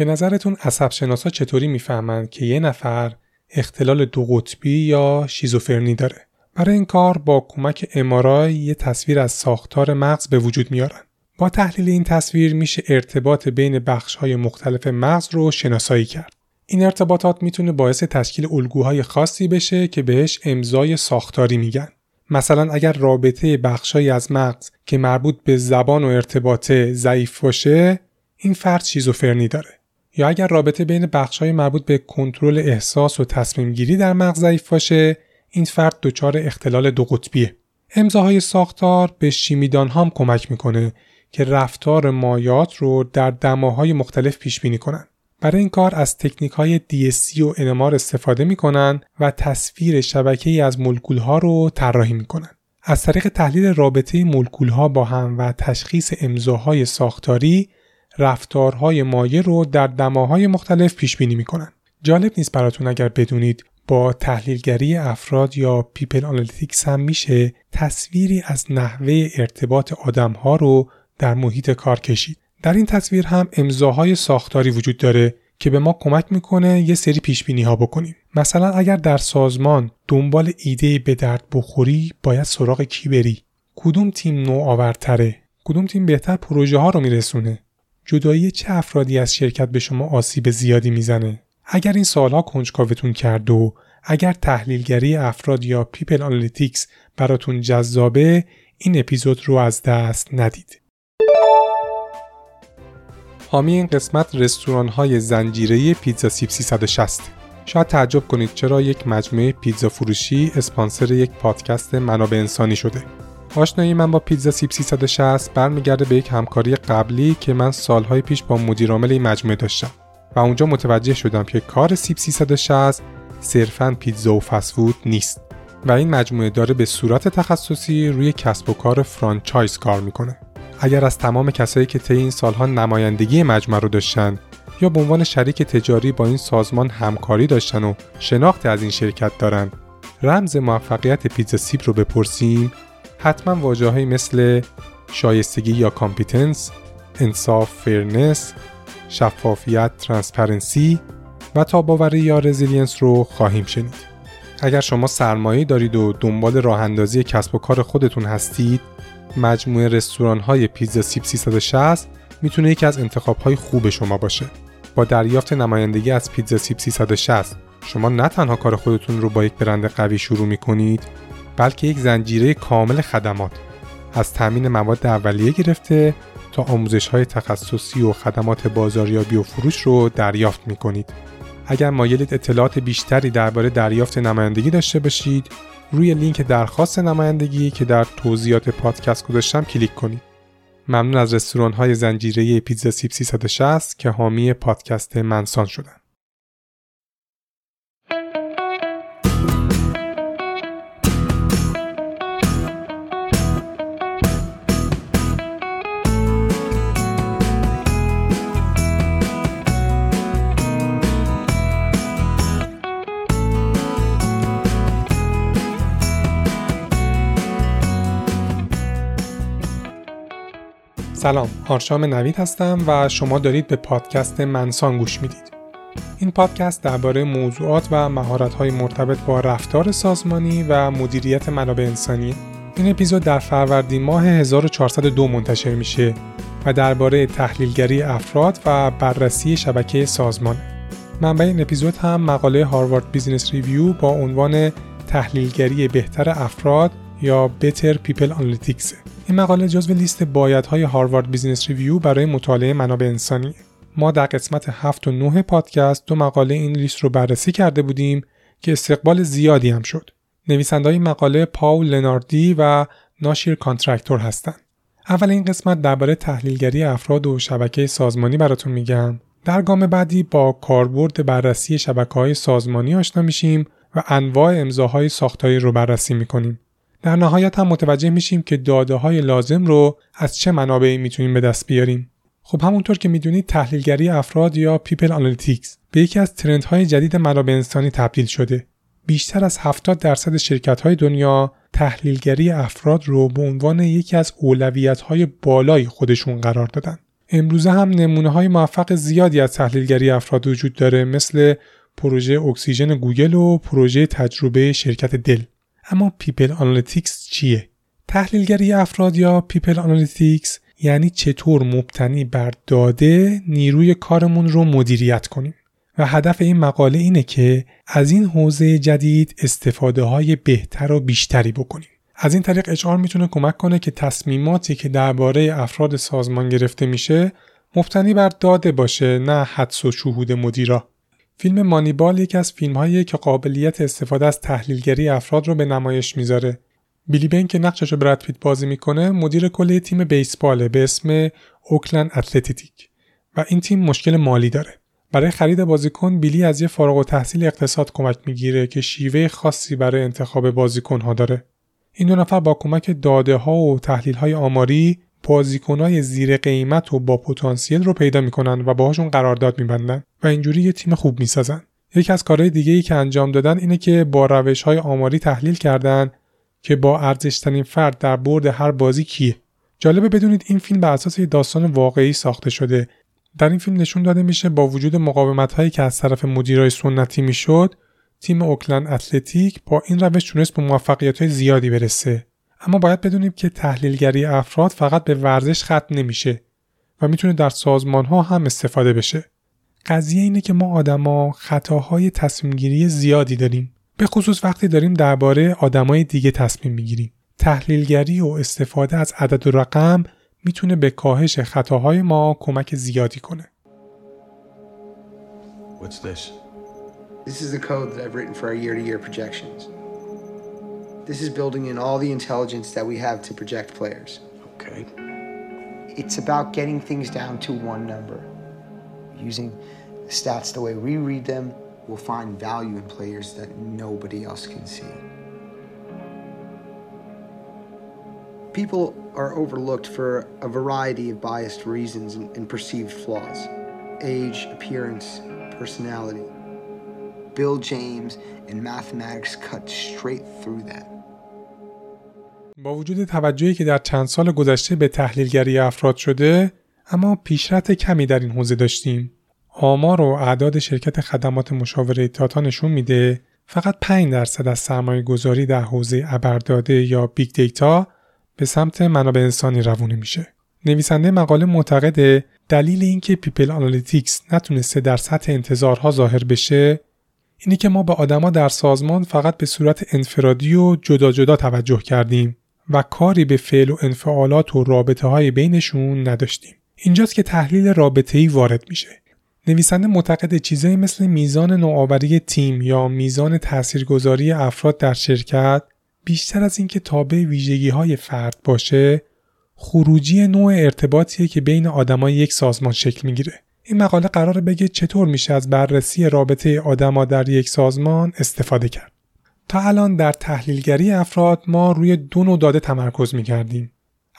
به نظرتون عصب شناسا چطوری می‌فهمند که یه نفر اختلال دو قطبی یا شیزوفرنی داره؟ برای این کار با کمک امارای یه تصویر از ساختار مغز به وجود میارن. با تحلیل این تصویر میشه ارتباط بین بخش های مختلف مغز رو شناسایی کرد. این ارتباطات می‌تونه باعث تشکیل الگوهای خاصی بشه که بهش امضای ساختاری میگن. مثلا اگر رابطه بخشهایی از مغز که مربوط به زبان و ارتباطه ضعیف باشه این فرد شیزوفرنی داره یا اگر رابطه بین بخشهای مربوط به کنترل احساس و تصمیم گیری در مغز ضعیف باشه این فرد دچار اختلال دو قطبیه امضاهای ساختار به شیمیدان هم کمک می‌کنه که رفتار مایات رو در دماهای مختلف پیش بینی کنن برای این کار از تکنیک های DSC و NMR استفاده می‌کنن و تصویر شبکه ای از مولکول ها رو طراحی می‌کنن. از طریق تحلیل رابطه مولکول ها با هم و تشخیص امضاهای ساختاری رفتارهای مایع رو در دماهای مختلف پیش بینی می‌کنن. جالب نیست براتون اگر بدونید با تحلیلگری افراد یا people analytics هم میشه تصویری از نحوه ارتباط آدم ها رو در محیط کار کشید. در این تصویر هم امضاهای ساختاری وجود داره که به ما کمک می‌کنه یه سری پیش بینی ها بکنیم. مثلا اگر در سازمان دنبال ایده به درد بخوری باید سراغ کی بری؟ کدوم تیم نوآورتره؟ کدوم تیم بهتر پروژه ها رو میرسونه؟ جدایی چه افرادی از شرکت به شما آسیب زیادی می‌زنه؟ اگر این سوالها کنجکاوتون کرد و اگر تحلیلگری افراد یا people analytics براتون جذابه این اپیزود رو از دست ندید. حامی این قسمت رستوران های زنجیره پیتزا سیب 360 شاید تعجب کنید چرا یک مجموعه پیتزا فروشی اسپانسر یک پادکست منابع انسانی شده آشنایی من با پیتزا سیب 360 برمیگرده به یک همکاری قبلی که من سالهای پیش با مدیرعامل این مجموعه داشتم و اونجا متوجه شدم که کار سیب 360 صرفا پیتزا و فسفود نیست و این مجموعه داره به صورت تخصصی روی کسب و کار فرانچایز کار می‌کنه. اگر از تمام کسایی که طی این سالها نمایندگی مجمع رو داشتن یا به عنوان شریک تجاری با این سازمان همکاری داشتن و شناخت از این شرکت دارن رمز موفقیت پیتزا سیب رو بپرسیم حتما واژه‌هایی مثل شایستگی یا competence انصاف fairness شفافیت transparency و تاب‌آوری یا resilience رو خواهیم شنید اگر شما سرمایه دارید و دنبال راه اندازی کسب و کار خودتون هستید مجموعه رستوران های پیتزا سیب 360 می‌تونه یکی از انتخاب های خوب شما باشه. با دریافت نمایندگی از پیتزا سیب 360 شما نه تنها کار خودتون رو با یک برند قوی شروع می‌کنید بلکه یک زنجیره کامل خدمات از تامین مواد اولیه گرفته تا آموزش های تخصصی و خدمات بازاریابی و فروش رو دریافت می کنید. اگر مایلید اطلاعات بیشتری درباره دریافت نمایندگی داشته باشید روی لینک درخواست نمایندگی که در توضیحات پادکست گذاشتم کلیک کنید. ممنون از رستوران های زنجیره پیتزا سیب 360 که حامی پادکست منسان شدن. سلام آرشام نوید هستم و شما دارید به پادکست منسان گوش می‌دید. این پادکست درباره موضوعات و مهارت‌های مرتبط با رفتار سازمانی و مدیریت منابع انسانی. این اپیزود در فروردین ماه 1402 منتشر میشه و درباره تحلیلگری افراد و بررسی شبکه سازمان. منبع این اپیزود هم مقاله Harvard Business Review با عنوان تحلیلگری بهتر افراد یا Better People Analytics. این مقاله جزو لیست بایدهای Harvard Business Review برای مطالعه منابع انسانی ما در قسمت 7 و 9 پادکست دو مقاله این لیست رو بررسی کرده بودیم که استقبال زیادی هم شد. نویسنده مقاله پاول لئوناردی و ناشیر کانترکتور هستند. اول این قسمت درباره تحلیلگری افراد و شبکه سازمانی براتون میگم. در گام بعدی با کاربرد بررسی شبکه های سازمانی آشنا میشیم و انواع امضاهای ساختاری رو بررسی می‌کنیم. در نهایت هم متوجه میشیم که داده های لازم رو از چه منابعی می‌تونیم به دست بیاریم. خب همونطور که می‌دونید تحلیلگری افراد یا people analytics به یکی از ترندهای جدید منابع انسانی تبدیل شده. بیشتر از 70 درصد شرکت های دنیا تحلیلگری افراد رو به عنوان یکی از اولویت های بالای خودشون قرار دادن. امروزه هم نمونه های موفق زیادی از تحلیلگری افراد وجود داره مثل پروژه اکسیژن گوگل و پروژه تجربه شرکت دل اما people analytics چیه؟ تحلیلگری افراد یا people analytics؟ یعنی چطور مبتنی بر داده نیروی کارمون رو مدیریت کنیم؟ و هدف این مقاله اینه که از این حوزه جدید استفاده های بهتر و بیشتری بکنیم. از این طریق HR می‌تونه کمک کنه که تصمیماتی که درباره افراد سازمان گرفته میشه مبتنی بر داده باشه نه حدس و شهود مدیرا. فیلم مانیبال یکی از فیلم که قابلیت استفاده از تحلیلگری افراد رو به نمایش می‌ذاره. بیلی بین که نقشش رو پیت بازی می‌کنه مدیر کلی تیم بیسباله به اسم اوکلند اتلتیک و این تیم مشکل مالی داره. برای خرید بازیکن بیلی از یه فارغ و تحصیل اقتصاد کمک می‌گیره که شیوه خاصی برای انتخاب بازیکن ها داره. این دو نفر با کمک داده ها و تحلیل های آماری های زیر قیمت و با پتانسیل رو پیدا می‌کنن و باهاشون قرارداد میبندن و اینجوری یه تیم خوب می‌سازن. یکی از کارهای دیگه ای که انجام دادن اینه که با روش های آماری تحلیل کردن که با ارزشترین فرد در برد هر بازی کیه. جالبه بدونید این فیلم بر اساس داستان واقعی ساخته شده. در این فیلم نشون داده میشه با وجود مقاومت هایی که از طرف مدیرای سنتی می‌شد تیم اوکلند اتلتیک با این روش تونست به موفقیت های زیادی برسه. اما باید بدونیم که تحلیلگری افراد فقط به ورزش ختم نمیشه و می‌تونه در سازمان ها هم استفاده بشه قضیه اینه که ما آدما خطاهای تصمیم زیادی داریم به خصوص وقتی داریم درباره آدمای دیگه تصمیم می‌گیریم تحلیلگری و استفاده از عدد و رقم می‌تونه به کاهش خطاهای ما کمک زیادی کنه What's this? This is the code that I've written for our year-to-year projections. This is building in all the intelligence that we have to project players. Okay. It's about getting things down to one number. Using the stats the way we read them we'll find value in players that nobody else can see. People are overlooked for a variety of biased reasons and, and perceived flaws age, appearance, personality. Bill James and mathematics cut straight through that. با وجود توجهی که در چند سال گذشته به تحلیلگری افراد شده اما پیشرفت کمی در این حوزه داشتیم آمار و اعداد شرکت خدمات مشاوره تاتا نشون میده فقط 5 درصد از سرمایه گذاری در حوزه ابرداده یا big data به سمت منابع انسانی روونه میشه. نویسنده مقاله معتقده دلیل اینکه people analytics نتونسته در سطح انتظارها ظاهر بشه اینی که ما به آدما در سازمان فقط به صورت انفرادی و جدا جدا توجه کردیم و کاری به فعل و انفعالات و رابطه های بینشون نداشتیم. اینجاست که تحلیل رابطه ای وارد میشه. نویسنده معتقد چیزایی مثل میزان نوآوری تیم یا میزان تاثیرگذاری افراد در شرکت بیشتر از اینکه تابع ویژگی های فرد باشه خروجی نوع ارتباطیه که بین آدمای یک سازمان شکل می‌گیره این مقاله قرار بگه چطور میشه از بررسی رابطه آدما در یک سازمان استفاده کرد. تا الان در تحلیلگری افراد ما روی دو نوع داده تمرکز می‌کردیم.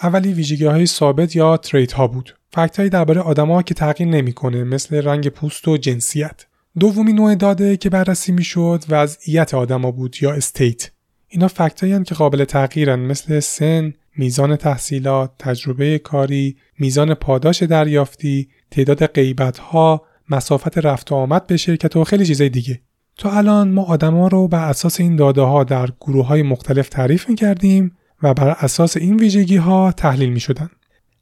اولی ویژگی های ثابت یا تریت ها بود. فکت هایی درباره آدما که تغییر نمی‌کنه مثل رنگ پوست و جنسیت. دومی نوع داده که بررسی می‌شد وضعیت آدما بود یا استیت. اینا فکتایی که قابل تغییرن مثل سن، میزان تحصیلات، تجربه کاری، میزان پاداش دریافتی، تعداد غیبت ها، مسافت رفت و آمد به شرکت و خیلی چیزای دیگه. تا الان ما آدما رو بر اساس این داده ها در گروه های مختلف تعریف می کردیم و بر اساس این ویژگی ها تحلیل می شدن.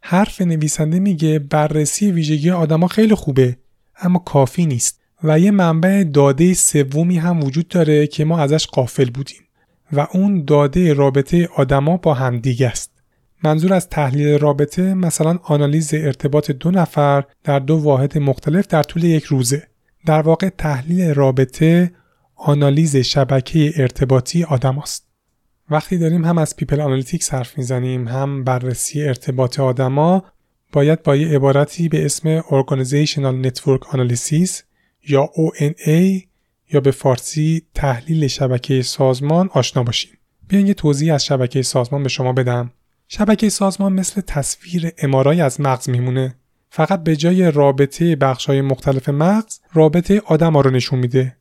حرف نویسنده میگه بررسی ویژگی آدما خیلی خوبه اما کافی نیست و یه منبع داده سومی هم وجود داره که ما ازش قافل بودیم. و اون داده رابطه آدما با همدیگه است. منظور از تحلیل رابطه مثلا آنالیز ارتباط دو نفر در دو واحد مختلف در طول یک روزه. در واقع تحلیل رابطه آنالیز شبکه ارتباطی آدم‌هاست. وقتی داریم هم از people analytics حرف می‌زنیم هم بررسی ارتباط آدما باید با یه عبارتی به اسم Organizational Network Analysis یا ONA یا به فارسی تحلیل شبکه سازمان آشنا باشیم. بیاین یه توضیح از شبکه سازمان به شما بدم. شبکه سازمان مثل تصویر MRI از مغز میمونه. فقط به جای رابطه بخشای مختلف مغز رابطه آدم ها رو نشون میده.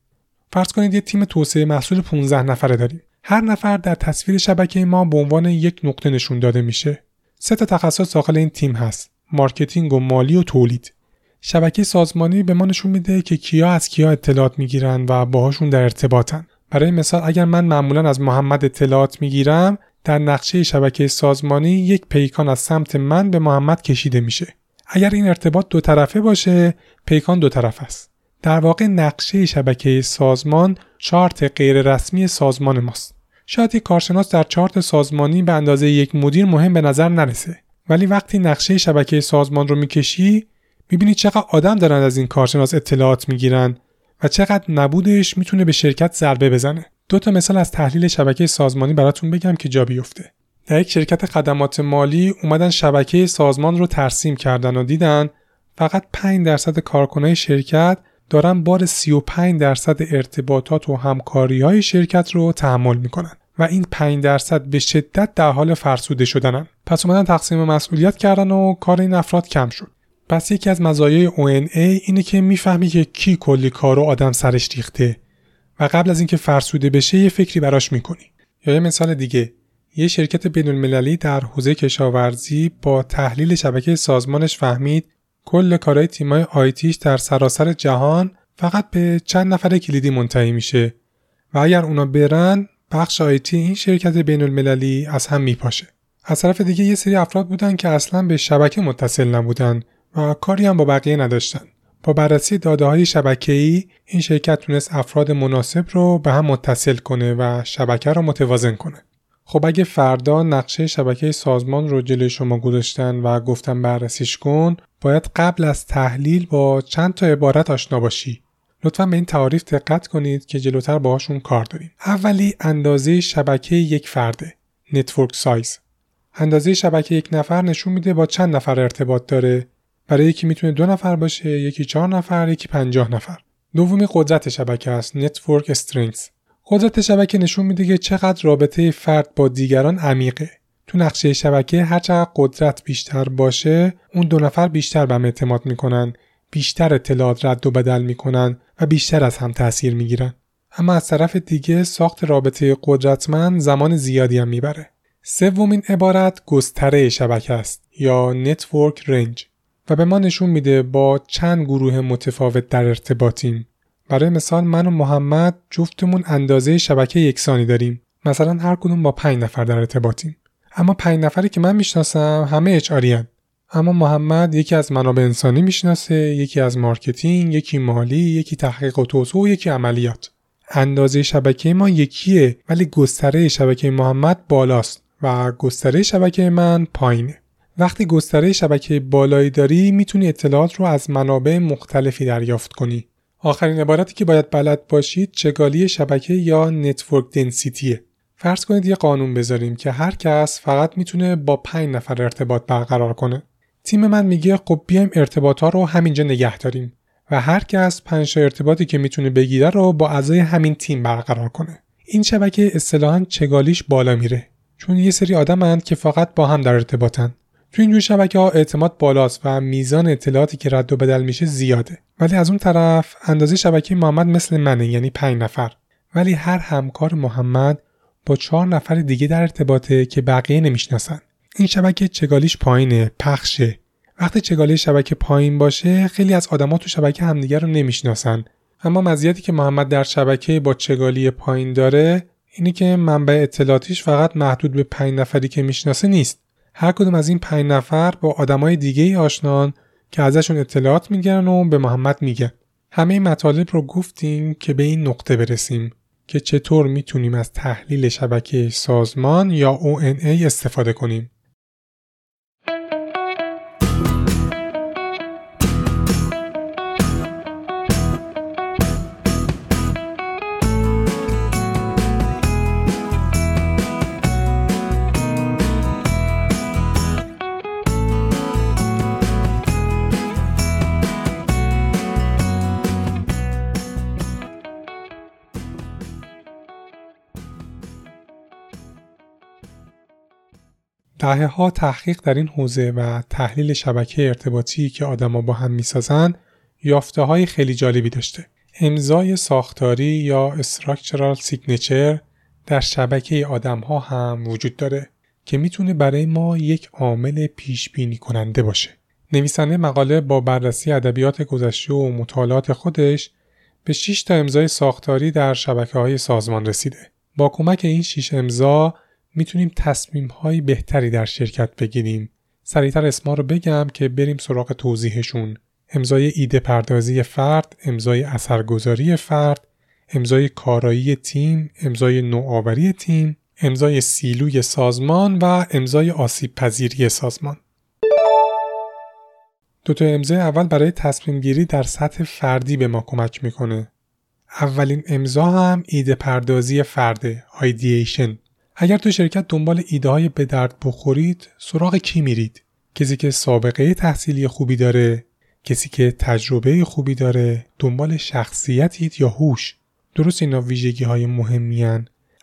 فرض کنید یه تیم توسعه محصول 15 نفره داریم. هر نفر در تصویر شبکه ما به عنوان یک نقطه نشون داده میشه. سه تا تخصص داخل این تیم هست. marketing و مالی و تولید شبکه سازمانی به ما نشون میده که کیا از کیا اطلاعات می‌گیرن و باهاشون در ارتباطن. برای مثال اگر من معمولا از محمد اطلاعات می‌گیرم در نقشه شبکه سازمانی یک پیکان از سمت من به محمد کشیده میشه. اگر این ارتباط دو طرفه باشه پیکان دو طرف است. در واقع نقشه شبکه سازمان چارت غیر رسمی سازمان ماست. شاید یک کارشناس در چارت سازمانی به اندازه یک مدیر مهم به نظر نرسه. ولی وقتی نقشه شبکه سازمان رو می‌کشی می‌بینی چقدر آدم دارن از این کارشناس اطلاعات می‌گیرن و چقدر نبودش می‌تونه به شرکت ضربه بزنه. دو تا مثال از تحلیل شبکه سازمانی براتون بگم که جا بیفته. در یک شرکت خدمات مالی اومدن شبکه سازمان رو ترسیم کردن و دیدن فقط 5 درصد کارکنای شرکت دارن بار 35 درصد ارتباطات و همکاری های شرکت رو تحمل می‌کنن و این 5 درصد به شدت در حال فرسوده شدنن. پس اومدن تقسیم مسئولیت کردن و کار این افراد کم شد. پس یکی از مزایای ONA اینه که می‌فهمی که کی کلی کار و آدم سرش ریخته و قبل از اینکه فرسوده بشه یه فکری براش می‌کنی. یا یه مثال دیگه یه شرکت بین المللی در حوزه کشاورزی با تحلیل شبکه سازمانش فهمید کل کارهای تیمای آیتیش در سراسر جهان فقط به چند نفر کلیدی منتهی میشه و اگر اونا برن بخش آیتی این شرکت بین المللی از هم میپاشه. از طرف دیگه یه سری افراد بودن که اصلا به شبکه متصل نبودن. و کاری هم با بقیه نداشتن. با بررسی داده های ای این شرکت تونست افراد مناسب رو به هم متصل کنه و شبکه رو متوازن کنه. خب اگه فردا نقشه شبکه سازمان رو جلوی شما گذاشتن و گفتن بررسیش کن باید قبل از تحلیل با چند تا عبارت آشنا باشی. لطفا به این تعاریف دقت کنید که جلوتر باهاشون کار داریم. اولی اندازه شبکه یک فرده network size. اندازه شبکه یک نفر نشون میده با چند نفر ارتباط داره. برای یکی می‌تونه دو نفر باشه یکی چهار نفر یکی پنجاه نفر. دومی قدرت شبکه است network strength قدرت شبکه نشون میده که چقدر رابطه فرد با دیگران عمیقه. تو نقشه شبکه هر چقدر قدرت بیشتر باشه اون دو نفر بیشتر به اعتماد می‌کنن بیشتر اطلاعات رد و بدل می‌کنن و بیشتر از هم تاثیر می‌گیرن. اما از طرف دیگه ساخت رابطه قدرتمند زمان زیادی هم می‌بره. سومین عبارت گستره شبکه است یا network range و به ما نشون میده با چند گروه متفاوت در ارتباطیم. برای مثال من و محمد جفتمون اندازه شبکه یکسانی داریم. مثلا هر کدوم با پنج نفر در ارتباطیم. اما پنج نفری که من می‌شناسم همه HR اما محمد یکی از منابع انسانی می‌شناسه یکی از marketing یکی مالی یکی تحقیق و توسعه و یکی عملیات. اندازه شبکه ما یکیه ولی گستره شبکه محمد بالاست و گستره شبکه من پایینه. وقتی گستره شبکه بالایی داری می‌تونی اطلاعات رو از منابع مختلفی دریافت کنی. آخرین عبارتی که باید بلد باشید چگالی شبکه یا network density ه. فرض کنید یه قانون بذاریم که هر کس فقط می‌تونه با 5 نفر ارتباط برقرار کنه. تیم من میگه خب بیایم ارتباط ها رو همینجا نگه داریم و هر کس 5 ارتباطی که می‌تونه بگیره رو با اعضای همین تیم برقرار کنه. این شبکه اصطلاحا چگالیش بالا میره. چون یه سری آدمند که فقط با هم در ارتباطن. تو اینجور شبکه ها اعتماد بالاست و میزان اطلاعاتی که رد و بدل میشه زیاده. ولی از اون طرف اندازه شبکه محمد مثل منه یعنی 5 نفر. ولی هر همکار محمد با چهار نفر دیگه در ارتباطه که بقیه نمی‌شناسن. این شبکه چگالیش پایینه؟ پخشه. وقتی چگالی شبکه پایین باشه خیلی از آدما تو شبکه همدیگه رو نمی‌شناسن. اما مزیتی که محمد در شبکه با چگالی پایین داره اینه که منبع اطلاعاتیش فقط محدود به پنج نفری که می‌شناسه نیست. هر کدوم از این پنج نفر با آدمای دیگه ای آشنان که ازشون اطلاعات می‌گیرن و به محمد میگن. همه مطالب رو گفتیم که به این نقطه برسیم که چطور می‌تونیم از تحلیل شبکه سازمان یا ONA استفاده کنیم. دهه ها تحقیق در این حوزه و تحلیل شبکه ارتباطی که آدما با هم می‌سازن یافته های خیلی جالبی داشته. امضای ساختاری یا استراکچرال سیگنچر در شبکه آدم ها هم وجود داره که می‌تونه برای ما یک عامل پیش بینی کننده باشه. نویسنده مقاله با بررسی ادبیات گذشته و مطالعات خودش به 6 تا امضای ساختاری در شبکه های سازمان رسیده. با کمک این 6 امضا می‌تونیم تصمیم های بهتری در شرکت بگیریم. سریعتر اسما رو بگم که بریم سراغ توضیحشون. امضای ایده پردازی فرد، امضای اثرگذاری فرد، امضای کارایی تیم، امضای نوآوری تیم، امضای سیلوی سازمان و امضای آسیب پذیری سازمان. دو تا امضای اول برای تصمیم گیری در سطح فردی به ما کمک می‌کنه. اولین امضا هم ایده پردازی فرده ایدییشن اگر تو شرکت دنبال ایده های به درد بخورید سراغ کی میرید؟ کسی که سابقه تحصیلی خوبی داره کسی که تجربه خوبی داره دنبال شخصیتید یا هوش؟ درست اینا ویژگی های مهمی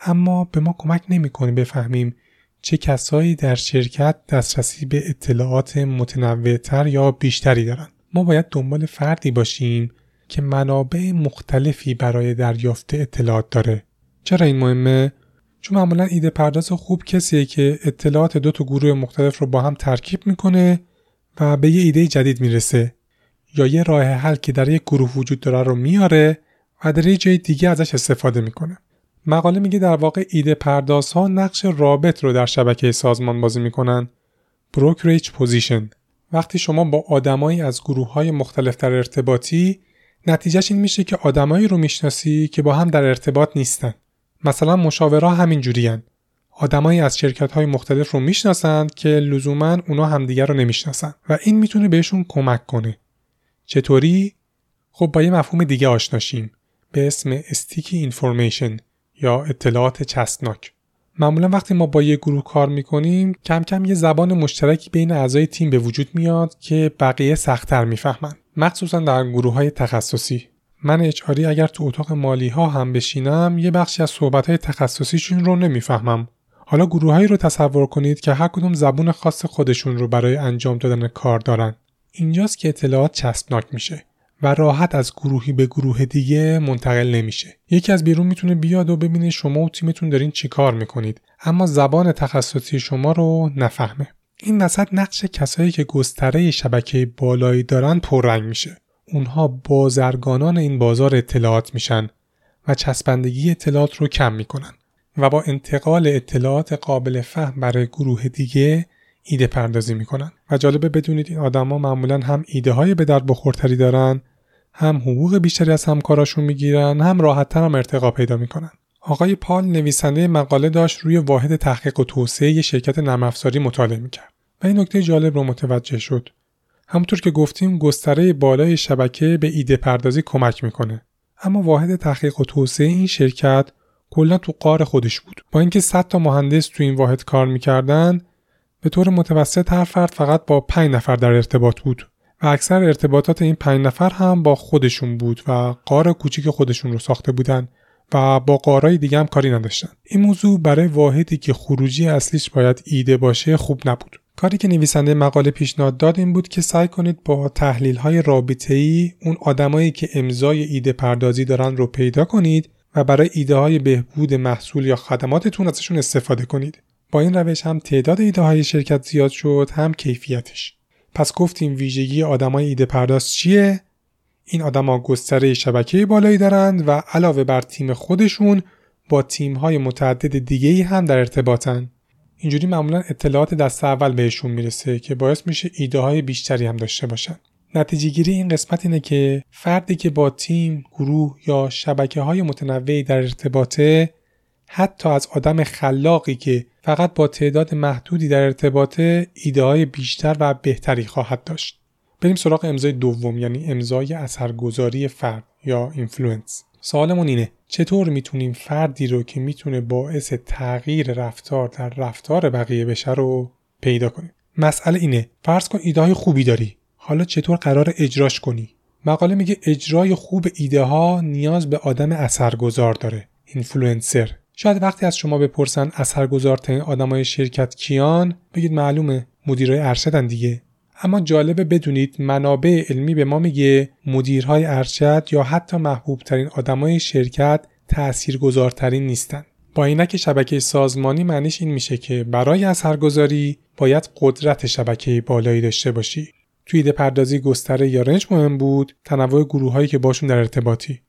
اما به ما کمک نمی‌کنه بفهمیم چه کسایی در شرکت دسترسی به اطلاعات متنوعتر یا بیشتری دارن. ما باید دنبال فردی باشیم که منابع مختلفی برای دریافت اطلاعات داره. چرا این مهمه؟ چون معمولا ایده پرداز خوب کسیه که اطلاعات دو تا گروه مختلف رو با هم ترکیب می‌کنه و به یه ایده جدید می‌رسه. یا یه راه حل که در یک گروه وجود داره رو میاره و در یه جای دیگه ازش استفاده می‌کنه. مقاله میگه در واقع ایده پرداز ها نقش رابط رو در شبکه سازمان بازی می‌کنن. brokerage position وقتی شما با آدمایی از گروه های مختلف در ارتباطی نتیجه‌ش این میشه که آدمایی رو می‌شناسی که با هم در ارتباط نیستن. مثلا مشاورها همین جورین آدمایی از شرکت های مختلف رو می‌شناسند که لزوما اونا همدیگر رو نمی‌شناسن و این می‌تونه بهشون کمک کنه. چطوری؟ خب با یه مفهوم دیگه آشنا شیم. به اسم sticky information یا اطلاعات چسبناک. معمولا وقتی ما با یه گروه کار می‌کنیم کم کم یه زبان مشترکی بین اعضای تیم به وجود میاد که بقیه سختتر می‌فهمن. مخصوصا در گروه های تخصصی. من اچاری اگر تو اتاق مالی ها هم بشینم یه بخشی از صحبت های تخصصیشون رو نمی‌فهمم. حالا گروههایی رو تصور کنید که هر کدوم زبون خاص خودشون رو برای انجام دادن کار دارن. اینجاست که اطلاعات چسبناک میشه و راحت از گروهی به گروه دیگه منتقل نمیشه. یکی از بیرون می‌تونه بیاد و ببینه شما و تیمتون دارین چیکار می‌کنید. اما زبان تخصصی شما رو نفهمه. این وسط نقش کسایی که گستره شبکه بالایی دارن پررنگ میشه. اونها بازرگانان این بازار اطلاعات میشن و چسبندگی اطلاعات رو کم می‌کنن و با انتقال اطلاعات قابل فهم برای گروه دیگه ایده پردازی می‌کنن. و جالبه بدونید این آدما معمولا هم ایده های به درد بخورتری دارن هم حقوق بیشتری از همکاراشون می‌گیرن هم راحتتر هم ارتقا پیدا می‌کنن. آقای پال نویسنده مقاله داشت روی واحد تحقیق و توسعه شرکت نرم مطالعه می‌کرد. و این نکته جالب رو متوجه شد. همونطور که گفتیم گستره بالای شبکه به ایده پردازی کمک می‌کنه. اما واحد تحقیق و توسعه این شرکت کلا تو قار خودش بود. با اینکه 100 تا مهندس تو این واحد کار می‌کردن به طور متوسط هر فرد فقط با 5 نفر در ارتباط بود و اکثر ارتباطات این 5 نفر هم با خودشون بود و قار کوچیک خودشون رو ساخته بودن و با قارای دیگه هم کاری نداشتن. این موضوع برای واحدی که خروجی اصلیش باید ایده باشه خوب نبود. کاری که نویسنده مقاله پیشنهاد داد این بود که سعی کنید با تحلیل های رابطه ای اون آدمایی که امضای ایده پردازی دارن رو پیدا کنید و برای ایده های بهبود محصول یا خدماتتون ازشون استفاده کنید. با این روش هم تعداد ایده های شرکت زیاد شد هم کیفیتش. پس گفتیم ویژگی آدمای ایده پرداز چیه؟ این آدما گستره شبکه بالایی دارند و علاوه بر تیم خودشون با تیم های متعدد دیگه هم در ارتباطن. اینجوری معمولا اطلاعات دست اول بهشون می‌رسه که باعث میشه ایده های بیشتری هم داشته باشن. نتیجه گیری این قسمت اینه که فردی که با تیم، گروه یا شبکه های متنوعی در ارتباطه حتی از آدم خلاقی که فقط با تعداد محدودی در ارتباطه ایده های بیشتر و بهتری خواهد داشت. بریم سراغ امضای دوم یعنی امضای اثرگذاری فرد یا influence. سوالمون اینه چطور می‌تونیم فردی رو که می‌تونه باعث تغییر رفتار در رفتار بقیه بشه رو پیدا کنیم؟ مسئله اینه فرض کن ایده های خوبی داری حالا چطور قراره اجراش کنی؟ مقاله میگه اجرای خوب ایده ها نیاز به آدم اثرگذار داره اینفلوئنسر شاید وقتی از شما بپرسن اثرگذارترین آدمای شرکت کیان بگید معلومه مدیرای ارشدن دیگه. اما جالبه بدونید منابع علمی به ما میگه مدیرهای ارشد یا حتی محبوب ترین آدمای شرکت تاثیرگذارترین نیستن. با اینک شبکه سازمانی معنیش این میشه که برای اثرگذاری باید قدرت شبکه بالایی داشته باشی. توی ایده پردازی گستره یا رنج مهم بود تنوع گروه هایی که باشون در ارتباطی.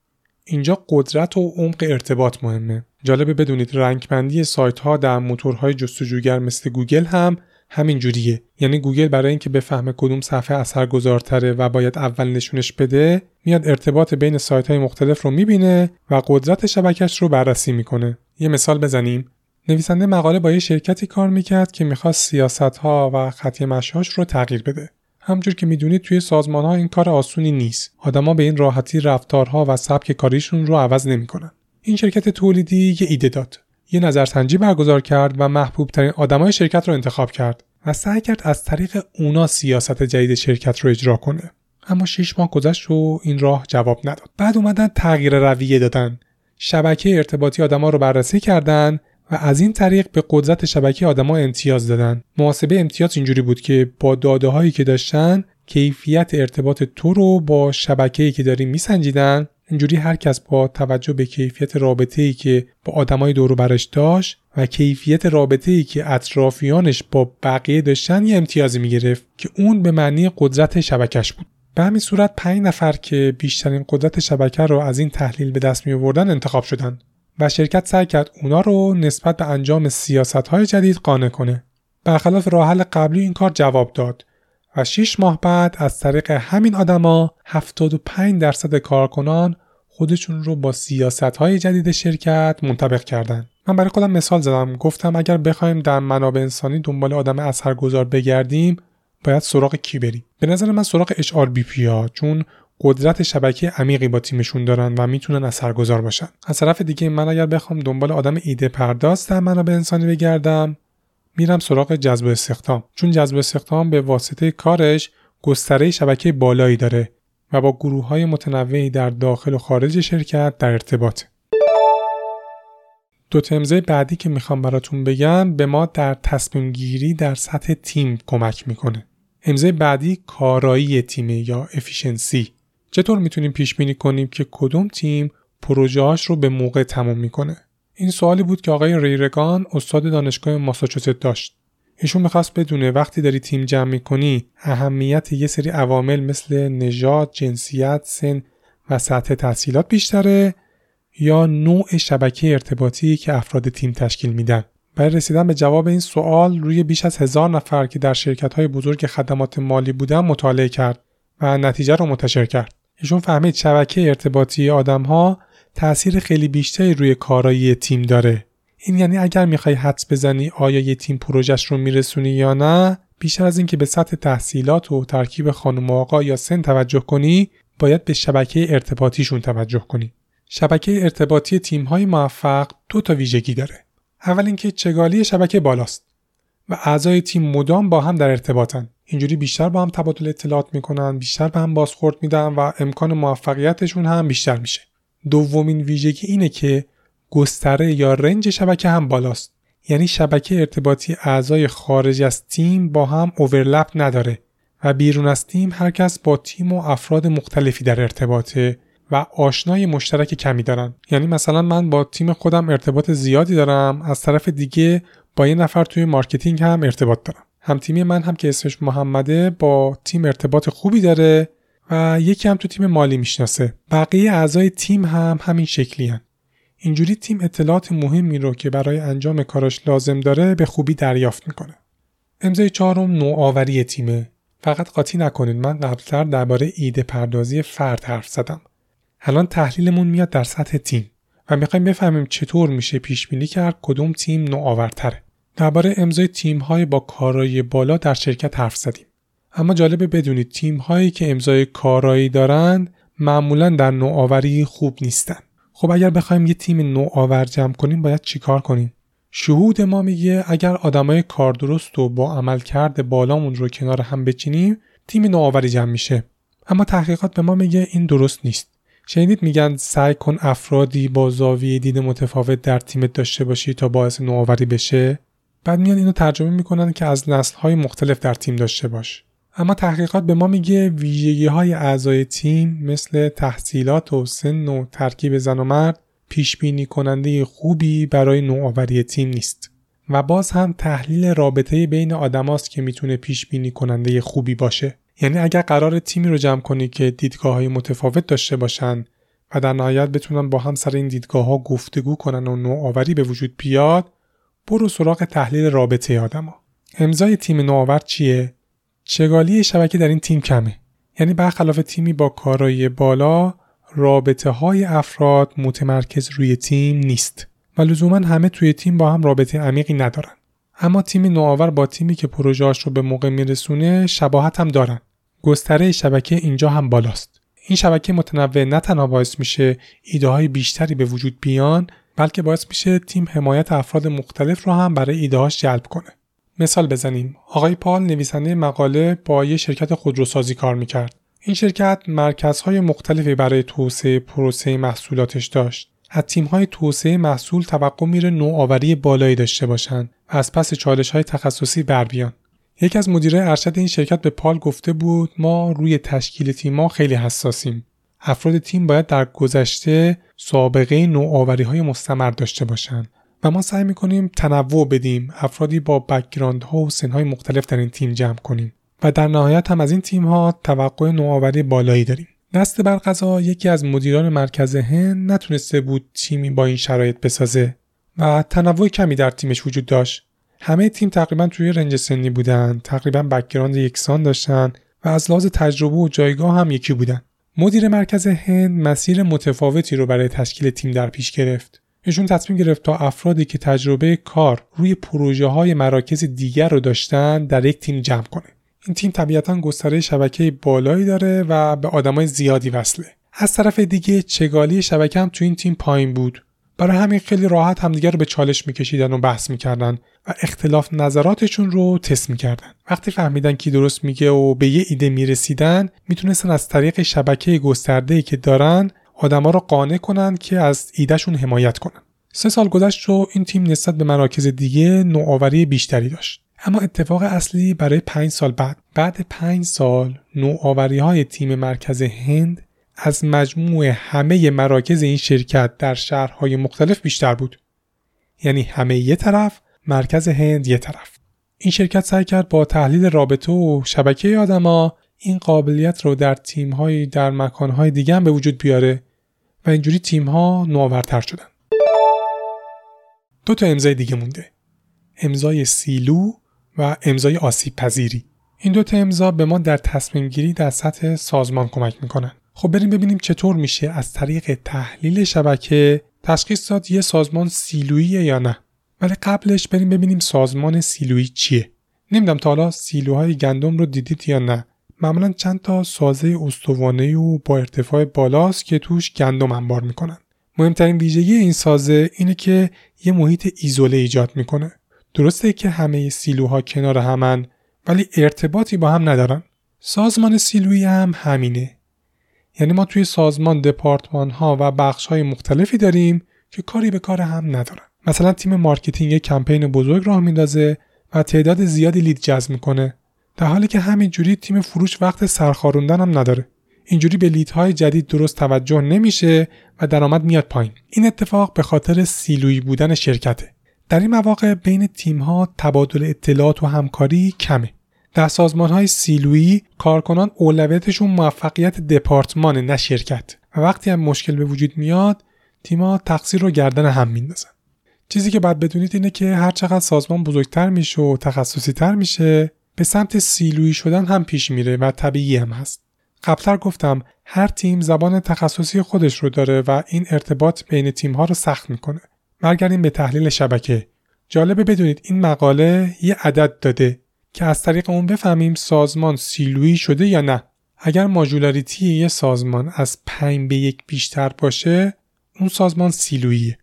اینجا قدرت و عمق ارتباط مهمه. جالبه بدونید رنگبندی سایت ها در موتورهای جستجوگر مثل گوگل هم همین جوریه. یعنی گوگل برای اینکه بفهمه کدوم صفحه اثرگذارتره و باید اول نشونش بده میاد ارتباط بین سایت های مختلف رو می‌بینه و قدرت شبکش رو بررسی می‌کنه. یه مثال بزنیم. نویسنده مقاله با یه شرکتی کار می‌کرد که می‌خواست سیاست ها و خطی مشاش رو تغییر بده. همجور که می‌دونید توی سازمان ها این کار آسونی نیست. آدما به این راحتی رفتارها و سبک کاریشون رو عوض نمی‌کنن. این شرکت تولیدی یه ایده داد. یه نظرسنجی برگزار کرد و محبوب ترین آدمای شرکت رو انتخاب کرد و سعی کرد از طریق اونا سیاست جدید شرکت رو اجرا کنه. اما شش ماه گذشت و این راه جواب نداد. بعد اومدن تغییر رویه دادن. شبکه ارتباطی آدما رو بررسی کردن و از این طریق به قدرت شبکه آدما امتیاز دادن. محاسبه امتیاز اینجوری بود که با داده هایی که داشتن کیفیت ارتباط تو رو با شبکه‌ای که داری میسنجیدن اینجوری هر کس با توجه به کیفیت رابطه ای که با آدمای دور برش داشت و کیفیت رابطه ای که اطرافیانش با بقیه داشتن یه امتیازی می‌گرفت که اون به معنی قدرت شبکش بود به همین صورت پنج نفر که بیشترین قدرت شبکه رو از این تحلیل به دست می آوردن انتخاب شدن و شرکت سعی کرد اونا رو نسبت به انجام سیاست های جدید قانع کنه. برخلاف راه حل قبلی این کار جواب داد و 6 ماه بعد از طریق همین آدما 75 درصد کارکنان خودشون رو با سیاست های جدید شرکت منطبق کردن. من برای خودم مثال زدم. گفتم اگر بخوایم در منابع انسانی دنبال آدم اثرگذار بگردیم باید سراغ کی بریم؟ به نظر من سراغ HRBP ها چون قدرت شبکه عمیقی با تیمشون دارن و می‌تونن اثرگذار باشن. از طرف دیگه من اگر بخوام دنبال آدم ایده پرداز در منابع انسانی بگردم میرم سراغ جذب استخدام. چون جذب استخدام به واسطه کارش گستره شبکه بالایی داره و با گروه های متنوعی در داخل و خارج شرکت در ارتباط. دو تمزه بعدی که می‌خوام براتون بگم به ما در تصمیم گیری در سطح تیم کمک می‌کنه. امضای بعدی کارایی تیمه یا افیشنسی چطور می‌تونیم پیش بینی کنیم که کدوم تیم پروژهاش رو به موقع تموم می‌کنه؟ این سوالی بود که آقای ریرگان استاد دانشگاه ماساچوست داشت ایشون می‌خواست بدونه وقتی داری تیم جمع می‌کنی اهمیت یه سری عوامل مثل نژاد، جنسیت، سن و سطح تحصیلات بیشتره یا نوع شبکه ارتباطی که افراد تیم تشکیل میدن. برای رسیدن به جواب این سوال روی بیش از هزار نفر که در شرکت های بزرگ خدمات مالی بودن مطالعه کرد و نتیجه رو منتشر کرد. ایشون فهمید شبکه ارتباطی آدم ها تأثیر خیلی بیشتری روی کارایی تیم داره. این یعنی اگر می‌خوای حدس بزنی آیا یه تیم پروژش رو میرسونی یا نه بیشتر از اینکه به سطح تحصیلات و ترکیب خانم و آقا یا سن توجه کنی باید به شبکه ارتباطیشون توجه کنی. شبکه ارتباطی تیم های موفق دو تا ویژگی داره. اول اینکه چگالی شبکه بالاست و اعضای تیم مدام با هم در ارتباطن. اینجوری بیشتر با هم تبادل اطلاعات می‌کنن بیشتر به هم بازخورد میدن و امکان موفقیتشون هم بیشتر میشه. دومین ویژگی اینه که گستره یا رنج شبکه هم بالاست. یعنی شبکه ارتباطی اعضای خارج از تیم با هم اوورلپ نداره و بیرون از تیم هر کس با تیم و افراد مختلفی در ارتباطه و آشنای مشترک کمی دارن. یعنی مثلا من با تیم خودم ارتباط زیادی دارم از طرف دیگه با یه نفر توی marketing هم ارتباط دارم. هم تیمی من هم که اسمش محمده با تیم ارتباط خوبی داره و یکی هم تو تیم مالی می‌شناسه. بقیه اعضای تیم هم همین شکلی هن. اینجوری تیم اطلاعات مهمی رو که برای انجام کاراش لازم داره به خوبی دریافت می‌کنه. امضای چهارم نوآوری تیمه. فقط قاطی نکنید من قبلتر درباره ایده پردازی فرد حرف زدم. الان تحلیلمون میاد در سطح تیم و می‌خوایم بفهمیم چطور میشه پیش بینی کرد کدوم تیم نوآورتره. درباره امضای تیم های با کارایی بالا در شرکت حرف زدیم. اما جالبه بدونید تیم هایی که امضای کارایی دارند معمولا در نوآوری خوب نیستن. خب اگر بخوایم یه تیم نوآور جمع کنیم باید چیکار کنیم؟ شهود ما میگه اگر آدمای کار درست و با عمل کرده بالامون رو کنار هم بچینیم تیم نوآوری جمع میشه. اما تحقیقات به ما میگه این درست نیست. شنیدید میگن سعی کن افرادی با زاویه دید متفاوت در تیمت داشته باشی تا باعث نوآوری بشه. بعد میان اینو ترجمه می‌کنن که از نسل مختلف در تیم داشته باش. اما تحقیقات به ما میگه ویژگی های اعضای تیم مثل تحصیلات و سن و ترکیب زن و مرد پیش بینی کننده خوبی برای نوآوری تیم نیست. و باز هم تحلیل رابطه بین آدماست که می‌تونه پیش بینی کننده خوبی باشه. یعنی اگر قرار تیمی رو جمع کنی که دیدگاه های متفاوت داشته باشن و در نهایت بتونن با هم سر این دیدگاه ها گفتگو کنن و نوآوری به وجود بیاد برو سراغ تحلیل رابطه آدما. امضای تیم نوآور چیه؟ چگالی شبکه در این تیم کمه؟ یعنی برخلاف تیمی با کارایی بالا رابطه های افراد متمرکز روی تیم نیست و لزوما همه توی تیم با هم رابطه عمیقی ندارن. اما تیم نوآور با تیمی که پروژهاش رو به موقع میرسونه شباهت هم دارن. گستره شبکه اینجا هم بالاست. این شبکه متنوع نه تنها باعث میشه ایده های بیشتری به وجود بیان بلکه باعث میشه تیم حمایت افراد مختلف رو هم برای ایدههاش جلب کنه. مثال بزنیم. آقای پال نویسنده مقاله با یه شرکت خودروسازی کار می‌کرد. این شرکت مرکزهای مختلفی برای توسعه پروسه محصولاتش داشت. از تیمهای توسعه محصول توقع میره نوآوری بالایی داشته باشند و از پس چالش های تخصصی بر بیان. یکی از مدیرای ارشد این شرکت به پال گفته بود ما روی تشکیل تیم‌ها خیلی حساسیم. افراد تیم باید در گذشته سابقه نوآوری های مستمر داشته باشند. و ما سعی می‌کنیم تنوع بدیم افرادی با background ها و سن های مختلف در این تیم جمع کنیم و در نهایت هم از این تیم ها توقع نوآوری بالایی داریم. دست بر قضا یکی از مدیران مرکز هند نتونسته بود تیمی با این شرایط بسازه و تنوع کمی در تیمش وجود داشت. همه تیم تقریبا توی range سنی بودن تقریبا background یکسان داشتن و از لحاظ تجربه و جایگاه هم یکی بودن. مدیر مرکز هند مسیر متفاوتی رو برای تشکیل تیم در پیش گرفت. ایشون تصمیم گرفت تا افرادی که تجربه کار روی پروژه های مراکز دیگر رو داشتن در یک تیم جمع کنه. این تیم طبیعتا گستره شبکه بالایی داره و به آدمای زیادی وصله. از طرف دیگه چگالی شبکه هم تو این تیم پایین بود. برای همین خیلی راحت همدیگر رو به چالش میکشیدن و بحث می‌کردن و اختلاف نظراتشون رو تست می‌کردن. وقتی فهمیدن کی درست میگه و به یه ایده می‌رسیدن می‌تونستن از طریق شبکه گسترده که دارن آدما رو قانع کنن که از ایدهشون حمایت کنن. سه سال گذشت و این تیم نسبت به مراکز دیگه نوآوری بیشتری داشت. اما اتفاق اصلی برای پنج سال بعد. بعد پنج سال نوآوری های تیم مرکز هند از مجموع همه مراکز این شرکت در شهرهای مختلف بیشتر بود. یعنی همه یه طرف مرکز هند یه طرف. این شرکت سعی کرد با تحلیل رابطه و شبکه آدما این قابلیت رو در تیم‌های در مکانهای دیگه هم به وجود بیاره. و اینجوری تیم‌ها نوآورتر شدن. دو تا امضای دیگه مونده. امضای سیلو و امضای آسیب پذیری. این دو تا امضا به ما در تصمیم گیری در سطح سازمان کمک می‌کنن. خب بریم ببینیم چطور میشه از طریق تحلیل شبکه تشخیص داد یه سازمان سیلویی یا نه. ولی قبلش بریم ببینیم سازمان سیلویی چیه. نمی‌دونم تا حالا سیلوهای گندم رو دیدید یا نه. معمولا چند تا سازه استوانه و با ارتفاع بالاست که توش گندم انبار می‌کنن. مهمترین ویژگی این سازه اینه که یه محیط ایزوله ایجاد می‌کنه. درسته که همه سیلوها کنار همن ولی ارتباطی با هم ندارن. سازمان سیلویی هم همینه. یعنی ما توی سازمان دپارتمان ها و بخش های مختلفی داریم که کاری به کار هم ندارن. مثلا تیم marketing کمپین بزرگ راه میندازه و تعداد زیادی lead جذب می‌کنه. در حالی که همین جوری تیم فروش وقت سرخاروندن هم نداره. اینجوری به lead های جدید درست توجه نمیشه و درآمد میاد پایین. این اتفاق به خاطر سیلویی بودن شرکته. در این مواقع بین تیمها تبادل اطلاعات و همکاری کمه. در سازمان های سیلویی کارکنان اولویتشون موفقیت دپارتمان نه شرکت. و وقتی هم مشکل به وجود میاد تیمها تقصیر رو گردن هم میندازن. چیزی که باید بدونید اینه که هر چقدر سازمان بزرگتر میشه و تخصصی تر میشه به سمت سیلویی شدن هم پیش میره و طبیعی هم هست. قبلتر گفتم هر تیم زبان تخصصی خودش رو داره و این ارتباط بین تیم ها رو سخت می‌کنه. برگردیم به تحلیل شبکه. جالبه بدونید این مقاله یه عدد داده که از طریق اون بفهمیم سازمان سیلویی شده یا نه. اگر ماژولاریتی یه سازمان از 5 به یک بیشتر باشه اون سازمان سیلوییه.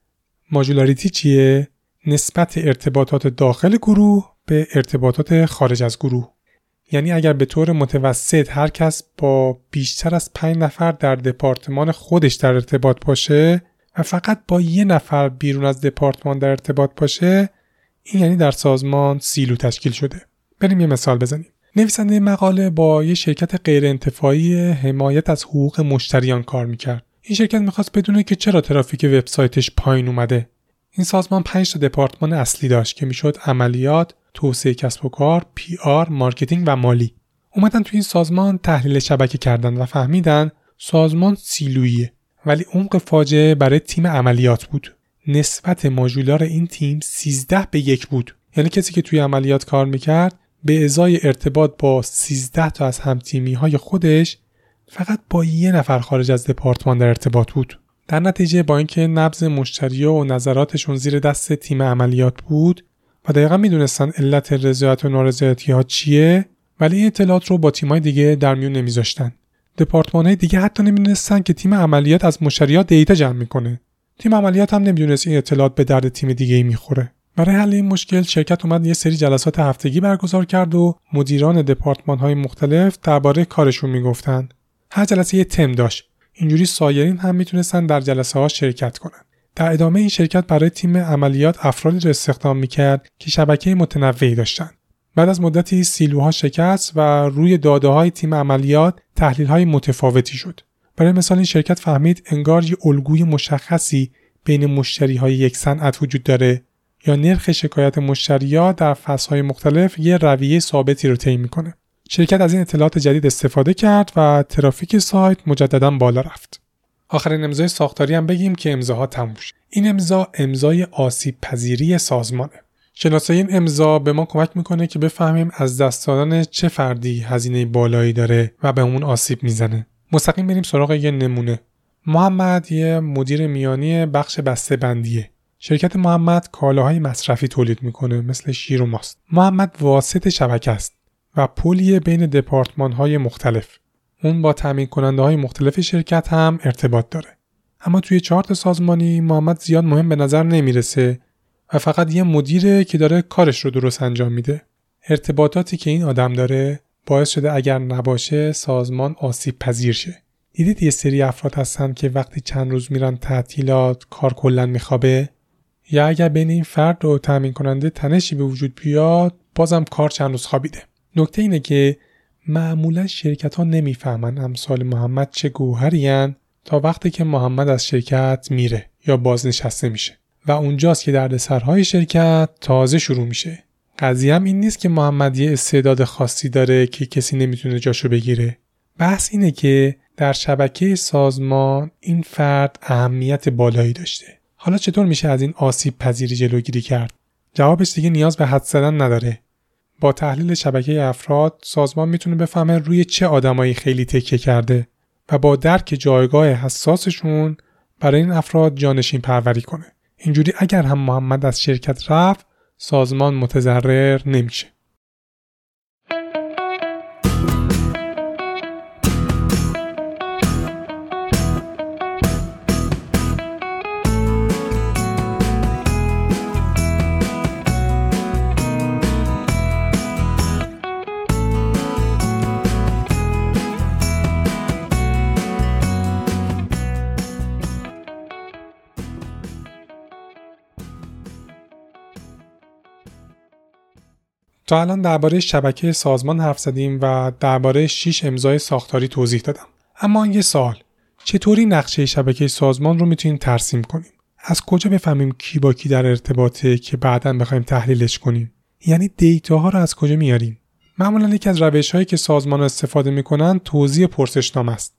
ماژولاریتی چیه؟ نسبت ارتباطات داخل گروه به ارتباطات خارج از گروه. یعنی اگر به طور متوسط هر کس با بیشتر از 5 نفر در دپارتمان خودش در ارتباط باشه و فقط با یه نفر بیرون از دپارتمان در ارتباط باشه این یعنی در سازمان سیلو تشکیل شده. بریم یه مثال بزنیم. نویسنده مقاله با یه شرکت غیر انتفاعی حمایت از حقوق مشتریان کار می‌کرد. این شرکت می‌خواست بدونه که چرا ترافیک وبسایتش پایین اومده. این سازمان 5 تا دپارتمان اصلی داشت که می‌شد عملیات، توسعه کسب و کار، PR، marketing و مالی. اومدن توی این سازمان تحلیل شبکه کردن و فهمیدن سازمان سیلویه ولی عمق فاجعه برای تیم عملیات بود. نسبت ماژولار این تیم 13 به یک بود. یعنی کسی که توی عملیات کار می‌کرد به ازای ارتباط با 13 تا از همتیمی های خودش فقط با یه نفر خارج از دپارتمان در ارتباط بود. در نتیجه با اینکه نبز مشتری و نظراتشون زیر دست تیم عملیات بود و دقیقا می‌دونستن علت رضایت و نارضایتی ها چیه ولی این اطلاعات رو با تیمای دیگه در میون نمیذاشتن. دپارتمان های دیگه حتی نمی‌دونستن که تیم عملیات از مشتریات دیتا جمع می‌کنه. تیم عملیات هم نمی‌دونست این اطلاعات به درد تیم دیگه ای می‌خوره. برای حل این مشکل شرکت اومد یه سری جلسات هفتگی برگزار کرد و مدیران دپارتمان های مختلف درباره کارشون می‌گفتند هر جلسه یه تم داشت. اینجوری سایرین هم می‌تونستن در جلسه ها شرکت کنن. در ادامه این شرکت برای تیم عملیات افرادی را استخدام می‌کرد که شبکه متنوعی داشتند. بعد از مدتی سیلوها شکست و روی داده های تیم عملیات تحلیل های متفاوتی شد. برای مثال این شرکت فهمید انگار یه الگوی مشخصی بین مشتری های یک صنعت وجود داره یا نرخ شکایت مشتریات در فصلهای مختلف یه رویه ثابتی رو طی می‌کنه. شرکت از این اطلاعات جدید استفاده کرد و ترافیک سایت مجددا بالا رفت. آخرین امضای ساختاری هم بگیم که امضاها تموم شد. این امضا امضای آسیب پذیری سازمانه. شناسایی این امضا به ما کمک می‌کنه که بفهمیم از دست دادن چه فردی هزینه بالایی داره و به اون آسیب می‌زنه. مستقیم بریم سراغ یه نمونه. محمد یه مدیر میانی بخش بسته بندیه شرکت محمد کالاهای مصرفی تولید می‌کنه مثل شیر و ماست محمد واسط شبکه است و پلی بین دپارتمان های مختلف. اون با تامین کننده های مختلف شرکت هم ارتباط داره. اما توی چارت سازمانی محمد زیاد مهم به نظر نمی‌رسه و فقط یه مدیره که داره کارش رو درست انجام میده. ارتباطاتی که این آدم داره باعث شده اگر نباشه سازمان آسیب پذیر شه. دیدید یه سری افراد هستن که وقتی چند روز میرن تعطیلات کار کلا میخوابه؟ یا اگر بین این فرد و تامین کننده تنشی به وجود بیاد بازم کار چند روز خوابیده. نکته اینه که معمولا شرکت ها نمی‌فهمن امثال محمد چه گوهرین تا وقتی که محمد از شرکت میره یا بازنشسته میشه. و اونجاست که دردسرهای شرکت تازه شروع میشه. قضیه هم این نیست که محمد یه استعداد خاصی داره که کسی نمی‌تونه جاشو بگیره. بحث اینه که در شبکه سازمان این فرد اهمیت بالایی داشته. حالا چطور میشه از این آسیب پذیری جلوگیری کرد؟ جوابش دیگه نیاز به حد زدن نداره. با تحلیل شبکه افراد سازمان می‌تونه بفهمه روی چه آدمایی خیلی تکیه کرده و با درک جایگاه حساسشون برای این افراد جانشین پروری کنه. اینجوری اگر هم محمد از شرکت رفت سازمان متضرر نمیشه. تا الان درباره شبکه سازمان حرف زدیم و درباره 6 امضای ساختاری توضیح دادم. اما یه سال چطوری نقشه شبکه سازمان رو می‌تونیم ترسیم کنیم؟ از کجا بفهمیم کی با کی در ارتباطه که بعدا بخوایم تحلیلش کنیم؟ یعنی دیتا رو از کجا میاریم؟ معمولا یکی از روش هایی که سازمان استفاده می‌کنن توضیح پرسشنامه است.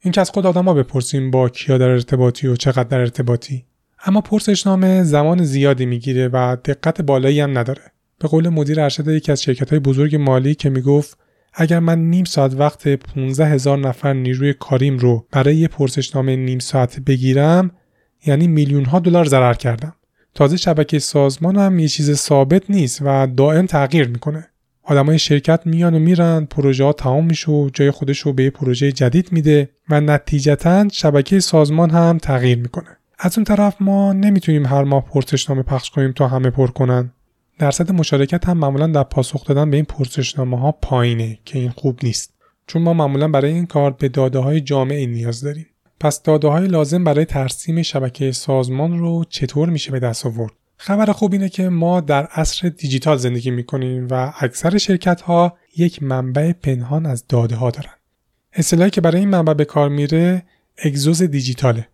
این که از خود آدما بپرسیم با کیا در ارتباطی و چقدر در ارتباطی. اما پرسشنامه زمان زیادی می‌گیره و دقت بالایی هم نداره. به قول مدیر ارشد یکی از شرکت های بزرگ مالی که می‌گفت اگر من نیم ساعت وقت 15 هزار نفر نیروی کاریم رو برای یه پرسشنامه نیم ساعت بگیرم یعنی میلیون ها دلار ضرر کردم. تازه شبکه سازمان هم یه چیز ثابت نیست و دائم تغییر می‌کنه. آدمای شرکت میان و میرن پروژه ها تمام میشه و جای خودش رو به یه پروژه جدید میده و نتیجتا شبکه سازمان هم تغییر می‌کنه. از اون طرف ما نمی‌تونیم هر ماه پرسشنامه پخش کنیم تا همه پر کنن. درصد مشارکت هم معمولا در پاسخ دادن به این پرسشنامه ها پایینه که این خوب نیست. چون ما معمولا برای این کار به داده های جامعه نیاز داریم. پس داده های لازم برای ترسیم شبکه سازمان رو چطور میشه به دست آورد؟ خبر خوب اینه که ما در عصر دیجیتال زندگی می‌کنیم و اکثر شرکت ها یک منبع پنهان از داده ها دارن. اصطلاحی که برای این منبع به کار میره اگزوز دیجیتاله.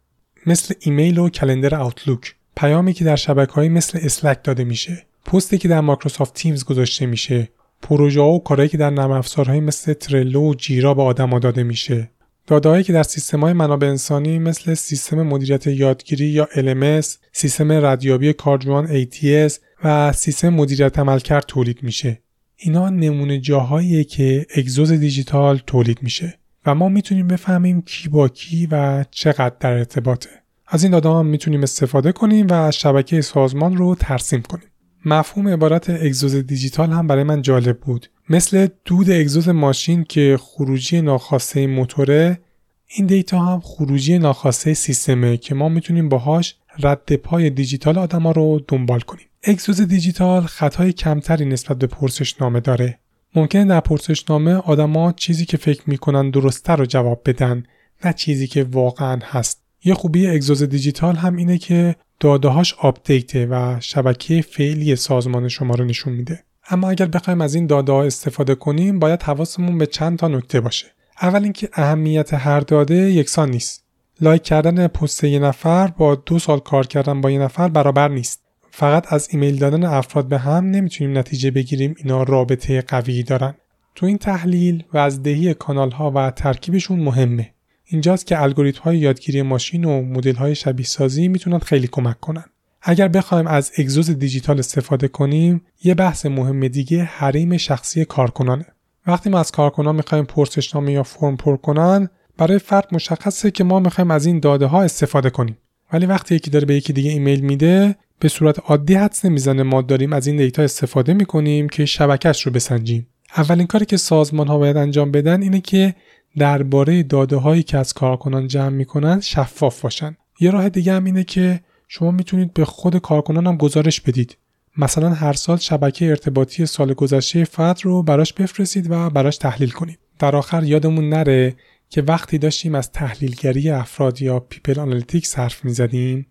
مثل ایمیل و calendar Outlook. پیامی که در شبکه های مثل Slack داده میشه. پستی که در Microsoft Teams گذاشته میشه پروژه ها و کارهایی که در نرم افزارهایی مثل ترلو و جیرا به آدما داده میشه دادههایی که در سیستم های منابع انسانی مثل سیستم مدیریت یادگیری یا LMS، سیستم ردیابی کارجوان ATS و سیستم مدیریت عملکرد تولید میشه. اینا نمونه جاهاییه که اگزوز دیجیتال تولید میشه و ما می‌تونیم بفهمیم کی با کی و چقدر در ارتباطه. از این داده هم می‌تونیم استفاده کنیم و شبکه سازمان رو ترسیم کنیم. مفهوم عبارت اگزوز دیجیتال هم برای من جالب بود. مثل دود اگزوز ماشین که خروجی ناخواسته موتوره این دیتا هم خروجی ناخواسته سیستمه که ما می‌تونیم باهاش رد پای دیجیتال آدما رو دنبال کنیم. اگزوز دیجیتال خطای کمتری نسبت به پرسشنامه داره. ممکنه در پرسشنامه آدما چیزی که فکر می‌کنن درسته رو جواب بدن نه چیزی که واقعا هست. یه خوبی اگزوز دیجیتال هم اینه که دادههاش آپدیته و شبکه فعلی سازمان شما رو نشون میده. اما اگر بخوایم از این داده ها استفاده کنیم باید حواسمون به چند تا نکته باشه. اول اینکه اهمیت هر داده یکسان نیست. لایک کردن پست یه نفر با دو سال کار کردن با یه نفر برابر نیست. فقط از ایمیل دادن افراد به هم نمی‌تونیم نتیجه بگیریم اینا رابطه قوی دارن. تو این تحلیل و از دهی کانال ها و ترکیبشون مهمه. اینجاست که الگوریتم های یادگیری ماشین و مدل های شبیه سازی می‌تونن خیلی کمک کنن. اگر بخوایم از اگزوز دیجیتال استفاده کنیم یه بحث مهم دیگه حریم شخصی کارکنانه. وقتی ما از کارکنان می‌خوایم پرسشنامه یا فرم پر کنن برای فرد مشخصه که ما می‌خوایم از این داده ها استفاده کنیم. ولی وقتی یکی داره به یکی دیگه ایمیل میده به صورت عادی حدس نمی‌زنه ما داریم از این دیتا استفاده می‌کنیم که شبکش رو بسنجیم. اولین کاری که سازمان ها باید انجام بدن اینه که درباره داده هایی که از کارکنان جمع می‌کنن شفاف باشن یه راه دیگه هم اینه که شما می‌تونید به خود کارکنان هم گزارش بدید. مثلا هر سال شبکه ارتباطی سال گذشته فرد رو براش بفرستید و براش تحلیل کنید. در آخر یادمون نره که وقتی داشتیم از تحلیلگری افراد یا People Analytics حرف می‌زدیم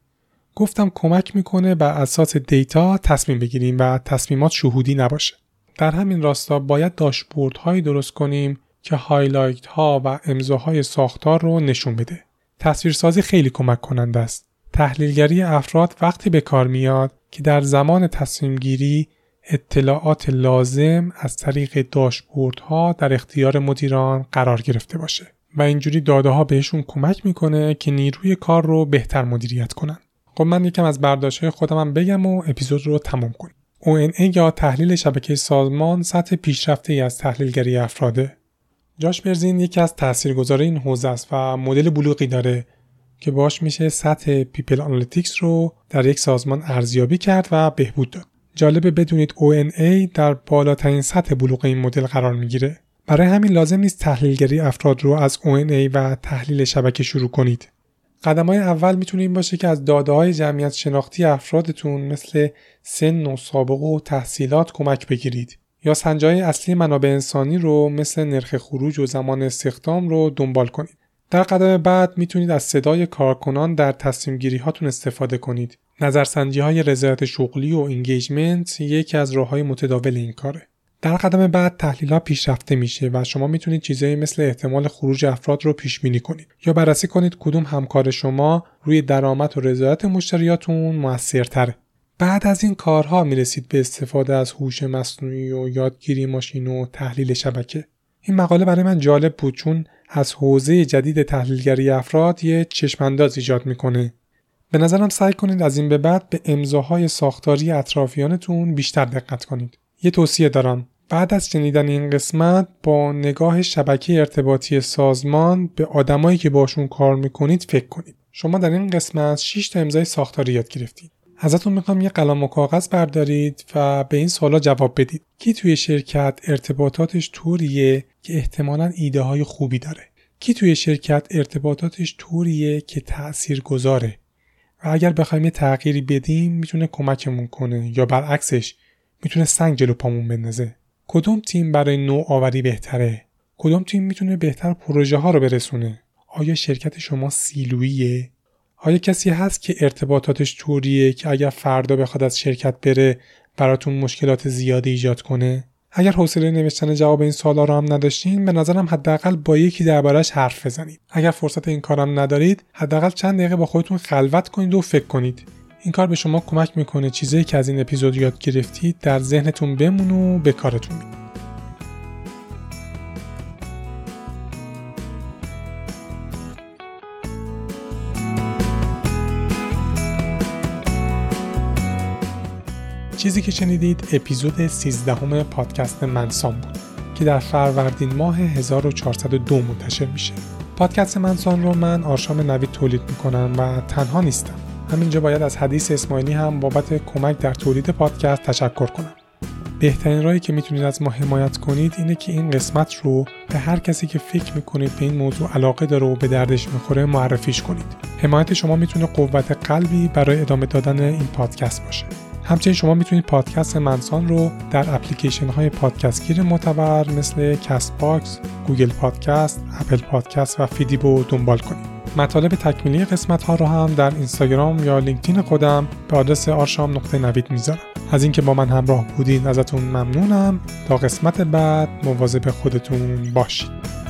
گفتم کمک می‌کنه بر اساس دیتا تصمیم بگیریم و تصمیمات شهودی نباشه. در همین راستا باید داشبورد هایی درست کنیم که هایلایت ها و امضاهای ساختار رو نشون بده تصویرسازی خیلی کمک کننده است تحلیلگری افراد وقتی به کار میاد که در زمان تصمیم گیری اطلاعات لازم از طریق ها در اختیار مدیران قرار گرفته باشه و اینجوری داده ها بهشون کمک می‌کنه که نیروی کار رو بهتر مدیریت کنن. خب من یکم از برداشت های خودم بگم و اپیزود رو تمام کنیم. ONA یا تحلیل شبکه سازمان سطح پیشرفته ای از تحلیلگری افراده. جاش برزین یکی از تاثیرگذار این حوزه است و مدل بلوغی داره که باش میشه سطح People Analytics رو در یک سازمان ارزیابی کرد و بهبود داد. جالبه بدونید ONA در بالاترین سطح بلوغ این مدل قرار می‌گیره. برای همین لازم نیست تحلیلگری افراد رو از ONA و تحلیل شبکه شروع کنید. قدم های اول می‌تونه این باشه که از داده های جمعیت شناختی افرادتون مثل سن و سابقه و تحصیلات کمک بگیرید. یا سنجای اصلی منابع انسانی رو مثل نرخ خروج و زمان استخدام رو دنبال کنید. در قدم بعد می‌تونید از صدای کارکنان در تصمیم گیری هاتون استفاده کنید. نظرسنجی های رضایت شغلی و انگیجمنت یکی از راه های متداول این کاره. در قدم بعد تحلیل ها پیشرفته میشه و شما می‌تونید چیزایی مثل احتمال خروج افراد رو پیش بینی کنید یا بررسی کنید کدوم همکار شما روی درآمد و رضایت مشتریاتون موثرتره. بعد از این کارها می‌رسید به استفاده از هوش مصنوعی و یادگیری ماشین و تحلیل شبکه. این مقاله برای من جالب بود چون از حوزه جدید تحلیلگری افراد یه چشمانداز ایجاد می‌کنه. به نظرم سعی کنید از این به بعد به امضاهای ساختاری اطرافیانتون بیشتر دقت کنید. یه توصیه دارم. بعد از شنیدن این قسمت با نگاه شبکه ارتباطی سازمان به آدمایی که باشون کار می‌کنید فکر کنید. شما در این قسمت 6 تا امضای ساختاری یاد گرفتید. ازتون می‌خوام یه قلم و کاغذ بردارید و به این سوالا جواب بدید. کی توی شرکت ارتباطاتش طوریه که احتمالا ایده های خوبی داره؟ کی توی شرکت ارتباطاتش طوریه که تأثیر گذاره و اگر بخوایم یه تغییری بدیم می‌تونه کمکمون کنه یا برعکسش می‌تونه سنگ جلو پامون بندازه. کدوم تیم برای نوآوری بهتره؟ کدوم تیم می‌تونه بهتر پروژه ها رو برسونه؟ آیا شرکت شما سیلویه آیا کسی هست که ارتباطاتش طوریه که اگر فردا بخواد از شرکت بره براتون مشکلات زیادی ایجاد کنه؟ اگر حوصله نوشتن جواب این سوالا رو هم نداشتین به نظرم حداقل با یکی دربارش حرف بزنید. اگر فرصت این کارم ندارید حداقل چند دقیقه با خودتون خلوت کنید و فکر کنید. این کار به شما کمک می‌کنه چیزایی که از این اپیزود یاد گرفتید در ذهنتون بمونه و به کارتون چیزی که شنیدید اپیزود 13 همه پادکست منسان بود که در فروردین ماه 1402 منتشر میشه. پادکست منسان رو من آرشام نوید تولید می‌کنم و تنها نیستم. همینجا باید از حدیث اسماعیلی هم بابت کمک در تولید پادکست تشکر کنم. بهترین راهی که می‌تونید از ما حمایت کنید اینه که این قسمت رو به هر کسی که فکر می‌کنید به این موضوع علاقه داره و به دردش می‌خوره معرفیش کنید. حمایت شما می‌تونه قوت قلبی برای ادامه دادن این پادکست باشه. همچنین شما می‌تونید پادکست منسان رو در اپلیکیشن های پادکستگیر معتبر مثل Castbox، Google Podcast، Apple Podcast و فیدیبو دنبال کنید. مطالب تکمیلی قسمت ها رو هم در اینستاگرام یا لینکدین خودم به آدرس آرشام نقطه نوید می‌ذارم. از اینکه با من همراه بودین ازتون ممنونم. تا قسمت بعد مواظب خودتون باشید.